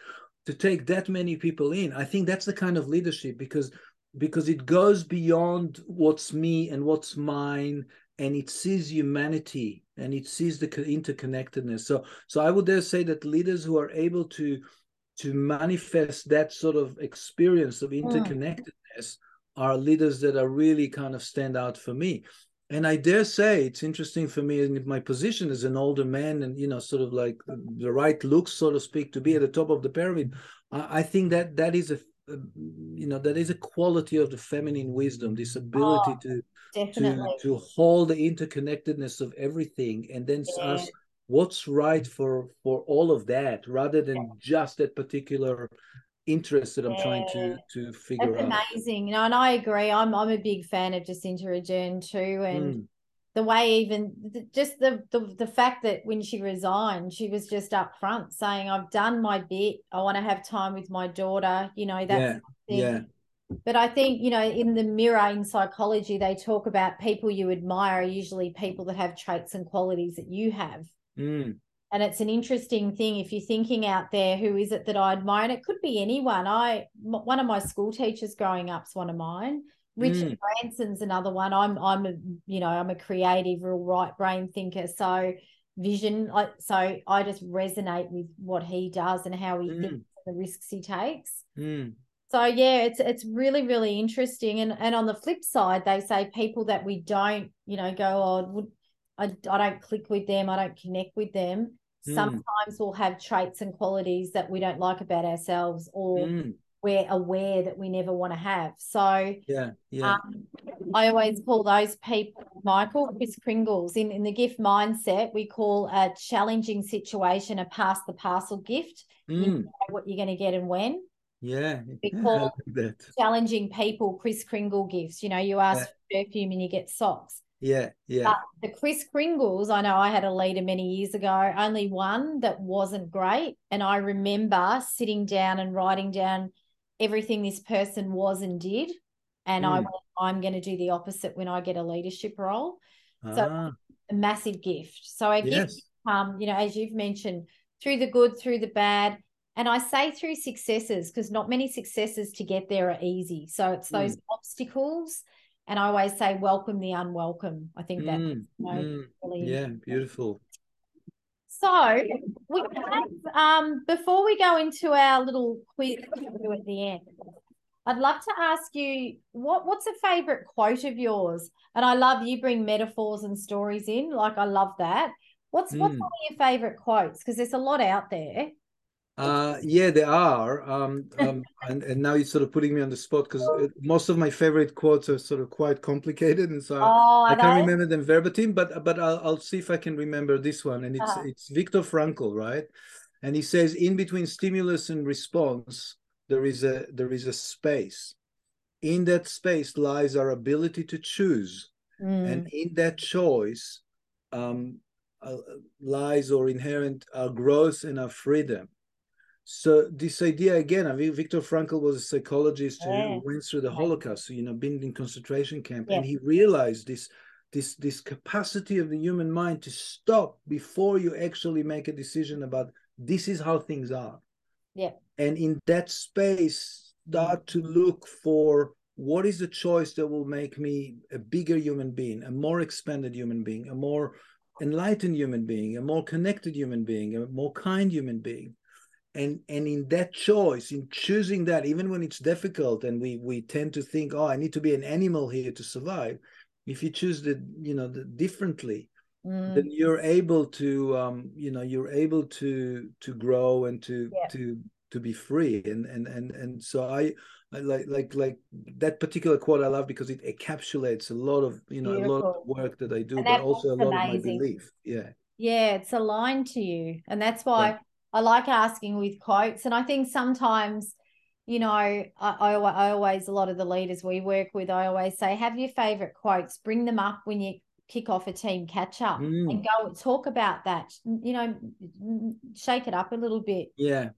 to take that many people in i think that's the kind of leadership because because it goes beyond what's me and what's mine and it sees humanity and it sees the interconnectedness so so i would dare say that leaders who are able to to manifest that sort of experience of hmm. interconnectedness mm. are leaders that are really kind of stand out for me and I dare say it's interesting for me in my position as an older man and you know sort of like the right looks so to speak to be at the top of the pyramid I, I think that that is a you know that is a quality of the feminine wisdom this ability oh, to definitely. to to hold the interconnectedness of everything and then yeah. ask what's right for for all of that rather than yeah. just that particular interest that I'm yeah. trying to to figure That's out. Amazing, you know, and I agree. I'm I'm a big fan of Jacinda Ardern too, and mm. the way even just the, the the fact that when she resigned, she was just up front saying, "I've done my bit. I want to have time with my daughter." You know, that yeah. yeah. But I think, you know, in the mirror in psychology, they talk about people you admire are usually people that have traits and qualities that you have. Mm and it's an interesting thing if you're thinking out there who is it that i admire and it could be anyone i one of my school teachers growing up is one of mine richard mm. branson's another one i'm i'm a you know i'm a creative real right brain thinker so vision so i just resonate with what he does and how he mm. thinks the risks he takes mm. So yeah, it's it's really really interesting. And and on the flip side, they say people that we don't, you know, go oh, would I, I don't click with them, I don't connect with them. Mm. Sometimes we'll have traits and qualities that we don't like about ourselves, or mm. we're aware that we never want to have. So yeah, yeah. Um, I always call those people, Michael, Kris Kringles. In in the gift mindset, we call a challenging situation a pass the parcel gift. Mm. You know what you're going to get and when. Yeah, we call challenging people Kris Kringle gifts. You know, you ask yeah. for perfume and you get socks. Yeah, yeah. But the Kris Kringles, I know I had a leader many years ago, only one that wasn't great. And I remember sitting down and writing down everything this person was and did. And mm. I hmm. went, I'm going to do the opposite when I get a leadership role. Ah. So a massive gift. So a yes. gift, um, you know, as you've mentioned, through the good, through the bad. And I say through successes because not many successes to get there are easy. So it's those mm. obstacles and I always say welcome the unwelcome. I think that mm, you know, mm, really yeah, beautiful. So we have, um before we go into our little quiz at the end, I'd love to ask you what what's a favorite quote of yours? And I love you bring metaphors and stories in. Like I love that. What's mm. what's one of your favorite quotes? Because there's a lot out there. Uh, yeah, there are. Um, um, and, and now you're sort of putting me on the spot because most of my favorite quotes are sort of quite complicated, and so oh, I, can't remember them verbatim. But but I'll, I'll see if I can remember this one. And it's uh-huh. it's Viktor Frankl, right? And he says, in between stimulus and response, there is a there is a space. In that space lies our ability to choose, mm. and in that choice um, uh, lies or inherent our growth and our freedom so this idea again, I mean, Viktor Frankl was a psychologist yeah. who went through the Holocaust, you know, been in concentration camp, yeah. and he realized this this this capacity of the human mind to stop before you actually make a decision about this is how things are. Yeah. And in that space, start to look for what is the choice that will make me a bigger human being, a more expanded human being, a more enlightened human being, a more connected human being, a more kind human being and and in that choice in choosing that even when it's difficult and we we tend to think oh i need to be an animal here to survive if you choose the you know the differently mm. then you're able to um you know you're able to to grow and to yeah. to to be free and and and and so i I like like like that particular quote I love because it encapsulates a lot of you know Beautiful. a lot of work that I do, and but also a lot of my belief. Yeah. Yeah, it's aligned to you. And that's why yeah. I like asking with quotes. And I think sometimes, you know, I, I, I always, a lot of the leaders we work with, I always say, have your favorite quotes, bring them up when you kick off a team catch up mm. and go talk about that, you know, shake it up a little bit. Yeah.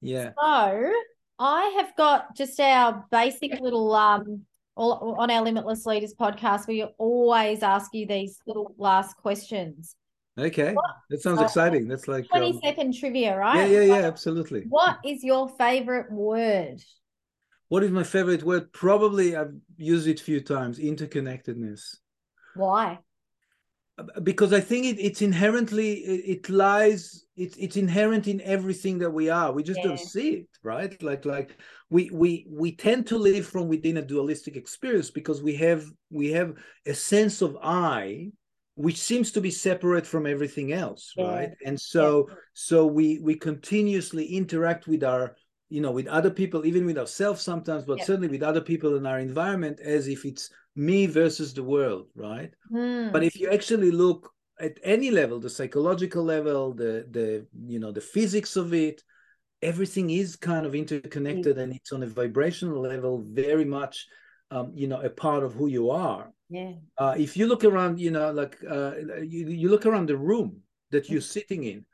Yeah. So I have got just our basic little, um, all, on our Limitless Leaders podcast, we always ask you these little last questions. Okay, that sounds uh, exciting. That's like twenty um, second trivia, right? Yeah, yeah, yeah, absolutely. What is your favorite word? What is my favorite word? Probably I've used it a few times. Interconnectedness. Why? Because I think it, it's inherently it, it lies it's it's inherent in everything that we are. We just yeah. don't see it, right? Like like we we we tend to live from within a dualistic experience because we have we have a sense of I which seems to be separate from everything else yeah. right and so yeah. so we we continuously interact with our you know with other people even with ourselves sometimes but yeah. certainly with other people in our environment as if it's me versus the world right mm. but if you actually look at any level the psychological level the the you know the physics of it everything is kind of interconnected mm. and it's on a vibrational level very much um, you know a part of who you are yeah. Uh, if you look around you know like uh, you, you look around the room that you're sitting in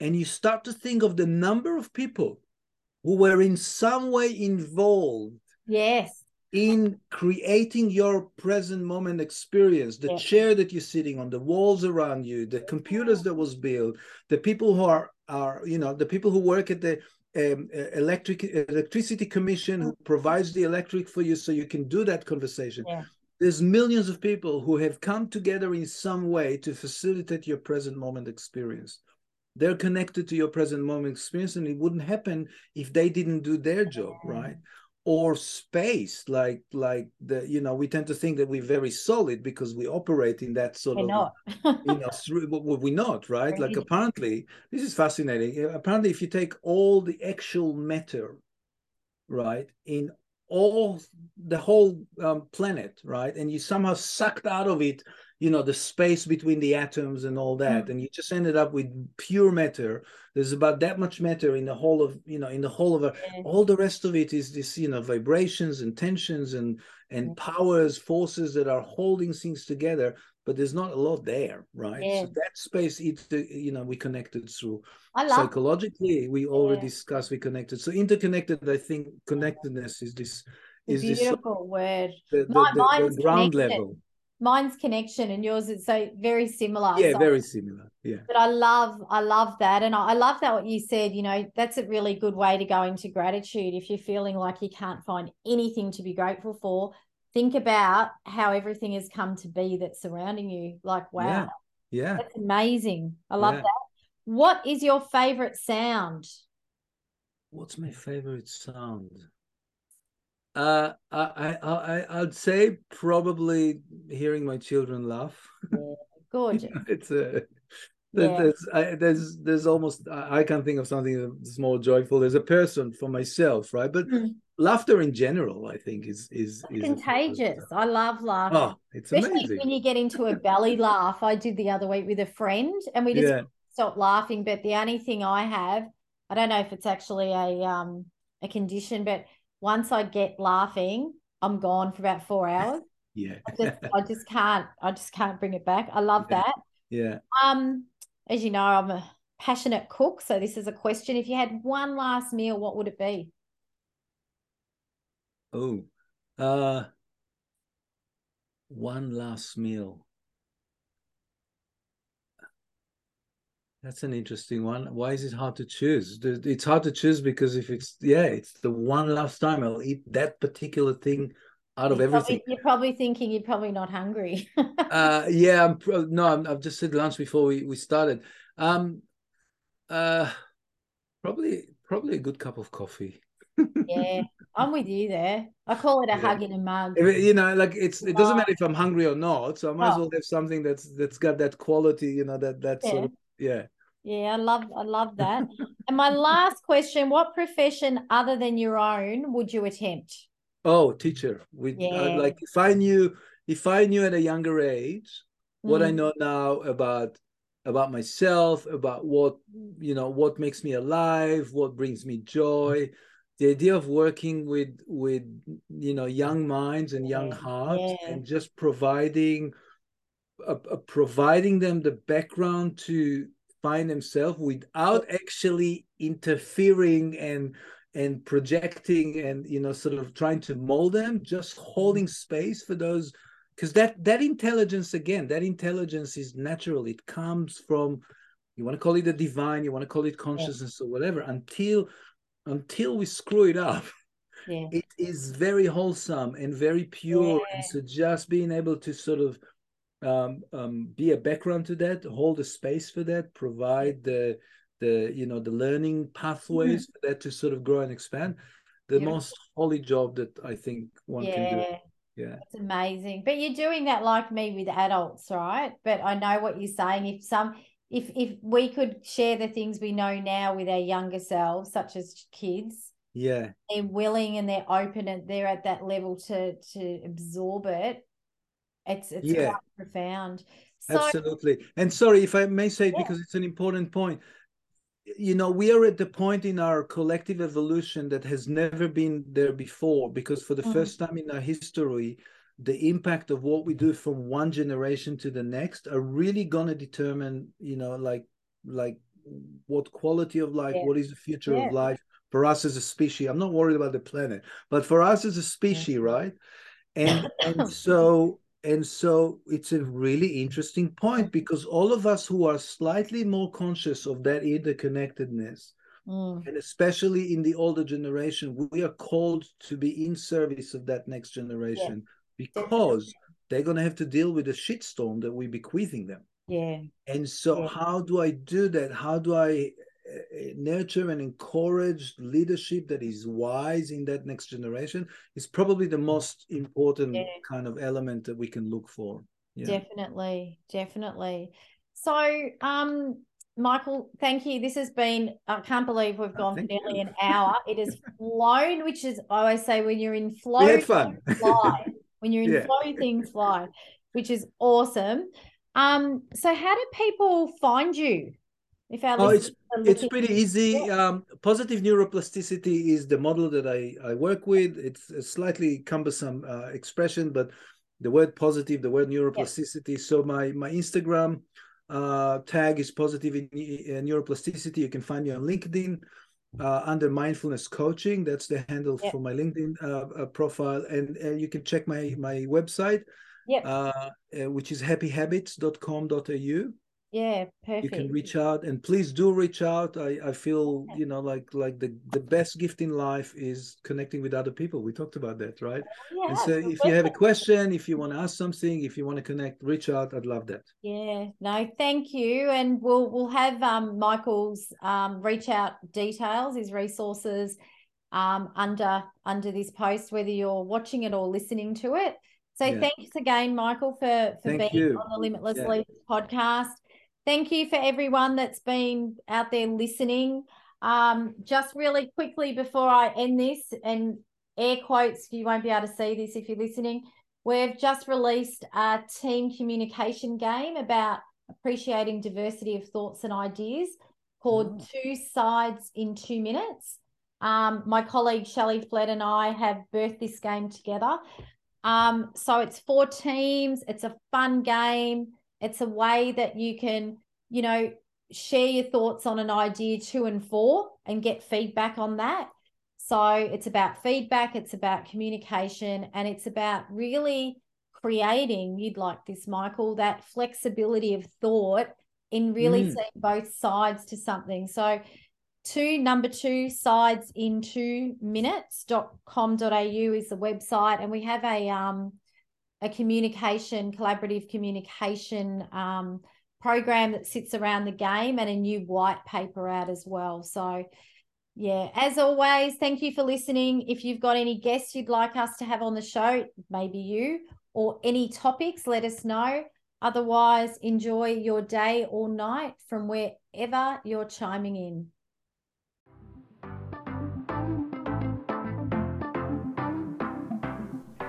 and you start to think of the number of people who were in some way involved yes. in creating your present moment experience. The chair that you're sitting on the walls around you the computers that was built the people who are are you know the people who work at the um, electric electricity commission who provides the electric for you so you can do that conversation. Yeah. There's millions of people who have come together in some way to facilitate your present moment experience. They're connected to your present moment experience and it wouldn't happen if they didn't do their job mm. right? Or space like like the you know we tend to think that we're very solid because we operate in that sort We're of you know through, well, we're not right? Like apparently this is fascinating. Apparently if you take all the actual matter right in all the whole um, planet right? And you somehow sucked out of it you know the space between the atoms and all that. Mm. and you just ended up with pure matter. There's about that much matter in the whole of you know in the whole of all the rest of it is this you know vibrations and tensions and and Yeah. powers forces that are holding things together but there's not a lot there right Yeah. so that space it uh, you know we connected through psychologically we already Yeah. discussed we connected so interconnected i think connectedness is this the is this beautiful word. the, the, My- the- the mine's ground connected. level Mine's connection and yours is so very similar. yeah So- very similar yeah but I love, I love that. And I, I love that what you said, you know, that's a really good way to go into gratitude. If you're feeling like you can't find anything to be grateful for, think about how everything has come to be that's surrounding you. Like, wow, Yeah. yeah that's amazing. I love Yeah. that. What is your favorite sound? what's my favorite sound uh i i i i'd say probably hearing my children laugh Gorgeous. it's a Yeah. there's I, there's there's almost I can't think of something that's more joyful as a person for myself right but Mm. laughter in general i think is is, is contagious. I love laughter. oh it's Especially amazing when you get into a belly laugh. I did the other week with a friend and we just yeah stop laughing. But the only thing I have, I don't know if it's actually a um a condition, but once I get laughing, I'm gone for about four hours. yeah I just I just can't I just can't bring it back. I love Yeah. that. yeah Um, as you know, I'm a passionate cook, so this is a question. If you had one last meal, what would it be? oh uh one last meal That's an interesting one. Why is it hard to choose? It's hard to choose because if it's yeah, it's the one last time I'll eat that particular thing out of You're probably- everything. you're probably thinking you're probably not hungry. Uh, yeah, I'm pro- no, I'm, I've just had lunch before we, we started. Um, uh, probably probably a good cup of coffee. yeah, I'm with you there. I call it a Yeah. hug in a mug. You know, like it's it doesn't matter if I'm hungry or not, so I might as Oh. well have something that's that's got that quality, you know, that that sort of yeah. Yeah, I love I love that. And my last question, what profession other than your own would you attempt? Oh, teacher. We uh, like if I knew if I knew at a younger age what I Mm, know now about about myself, about what you know, what makes me alive, what brings me joy, the idea of working with with you know young minds and young hearts yeah. and just providing uh, uh, providing them the background to find themselves without actually interfering and and projecting and you know sort of trying to mold them just holding space for those because that that intelligence again that intelligence is natural. It comes from you want to call it the divine you want to call it consciousness or whatever until until we screw it up yeah. it is very wholesome and very pure. Yeah. and so just being able to sort of um, um, be a background to that hold a space for that provide the the you know the learning pathways mm-hmm. for that to sort of grow and expand the Beautiful. most holy job that i think one can do Yeah, yeah it's amazing. But you're doing that like me with adults, right? But I know what you're saying. If some if if we could share the things we know now with our younger selves, such as kids, yeah they're willing and they're open and they're at that level to to absorb it. It's it's Yeah. quite profound. So absolutely and sorry if i may say it Yeah. because it's an important point you know we are at the point in our collective evolution that has never been there before because for the Mhm. first time in our history the impact of what we do from one generation to the next are really going to determine you know like like what quality of life Yeah. what is the future Yeah. of life for us as a species i'm not worried about the planet but for us as a species right and and so and so it's a really interesting point because all of us who are slightly more conscious of that interconnectedness Mm, and especially in the older generation we are called to be in service of that next generation because they're going to have to deal with the shitstorm that we're bequeathing them yeah. and so Yeah. how do i do that how do i nurture and encourage leadership that is wise in that next generation is probably the most important yeah. kind of element that we can look for yeah. definitely definitely so um Michael, thank you. This has been, I can't believe we've gone for nearly you. an hour. It has flown, which is, I always say, when you're in flow, we fun. fly. when you're in yeah. flow, things fly, which is awesome. Um, so how do people find you? If oh, it's it's pretty easy. Um, positive neuroplasticity is the model that I I work with. It's a slightly cumbersome uh, expression, but the word positive, the word neuroplasticity. So my my Instagram uh, tag is positive in, in neuroplasticity. You can find me on LinkedIn. Uh, under mindfulness coaching that's the handle for my linkedin uh, uh, profile and and you can check my my website yep. Uh, uh, which is happyhabits.com.au yeah perfect you can reach out and please do reach out. I i feel you know like like the the best gift in life is connecting with other people. We talked about that right? Yeah, and so if you have a question if you want to ask something if you want to connect reach out. I'd love that. Yeah. No thank you. And we'll we'll have um michael's um reach out details his resources um under under this post whether you're watching it or listening to it. So yeah. thanks again michael for for Thank being you. on the limitless yeah. leaders podcast Thank you for everyone that's been out there listening. Um, just really quickly before I end this, and air quotes, you won't be able to see this if you're listening. We've just released a team communication game about appreciating diversity of thoughts and ideas called oh. Two Sides in Two Minutes. Um, my colleague Shelley Flett and I have birthed this game together. Um, so it's four teams, it's a fun game it's a way that you can, you know, share your thoughts on an idea two and four and get feedback on that. So it's about feedback, it's about communication, and it's about really creating, you'd like this, Michael, that flexibility of thought in really mm. seeing both sides to something. So two number two sides in two minutes.com.au is the website and we have a um a communication, collaborative communication um, program that sits around the game and a new white paper out as well. So, yeah, as always, thank you for listening. If you've got any guests you'd like us to have on the show, maybe you, or any topics, let us know. Otherwise, enjoy your day or night from wherever you're chiming in.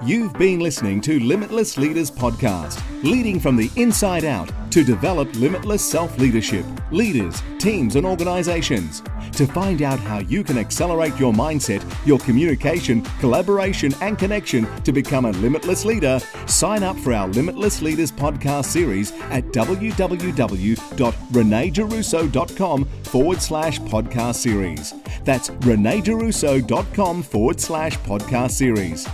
You've been listening to Limitless Leaders Podcast, leading from the inside out to develop limitless self leadership, leaders, teams, and organizations. To find out how you can accelerate your mindset, your communication, collaboration, and connection to become a limitless leader, sign up for our Limitless Leaders podcast series at www.reneegiarrusso.com forward slash podcast series. That's reneegiarrusso.com forward slash podcast series.